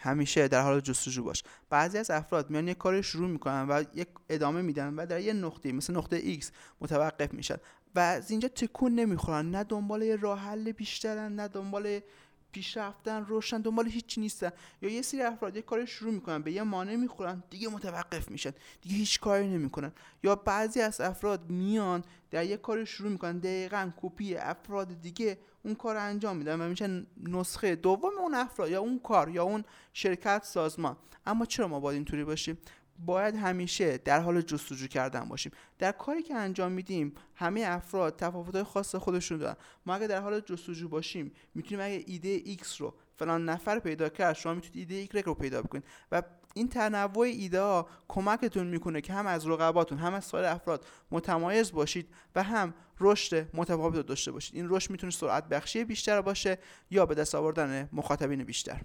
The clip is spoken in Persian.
همیشه در حال جستجو باش. بعضی از افراد میان یه کاری شروع می‌کنن و یک ادامه میدن و در یه نقطه مثل نقطه X متوقف میشن. و از اینجا تکون نمی‌خورن. نه دنبال یه راه حل بیشترن نه دنبال پیشرفتن روشن دنبال هیچی نیستن. یا یه سری افراد یه کار شروع می‌کنن به یه مانع می‌خورن دیگه متوقف میشن دیگه هیچ کاری نمی‌کنن. یا بعضی از افراد میان در یه کار شروع می‌کنن دقیقا کپی افراد دیگه اون کار انجام میدن و میشن نسخه دوم اون افراد یا اون کار یا اون شرکت سازمان. اما چرا ما باید اینطوری باشیم؟ باید همیشه در حال جستجو کردن باشیم. در کاری که انجام میدیم همه افراد تفاوت‌های خاص خودشون دارن. ما اگه در حال جستجو باشیم می‌تونیم اگه ایده X رو فلان نفر پیدا کرد شما می‌تونید ایده Y رو پیدا بکنید. و این تنوع ایده ها کمکتون می‌کنه که هم از رقباتون هم از سایر افراد متمایز باشید و هم رشد متفاوت داشته باشید. این رشد می‌تونه سرعت بخشی بیشتر باشه یا به دست آوردن مخاطبین بیشتر.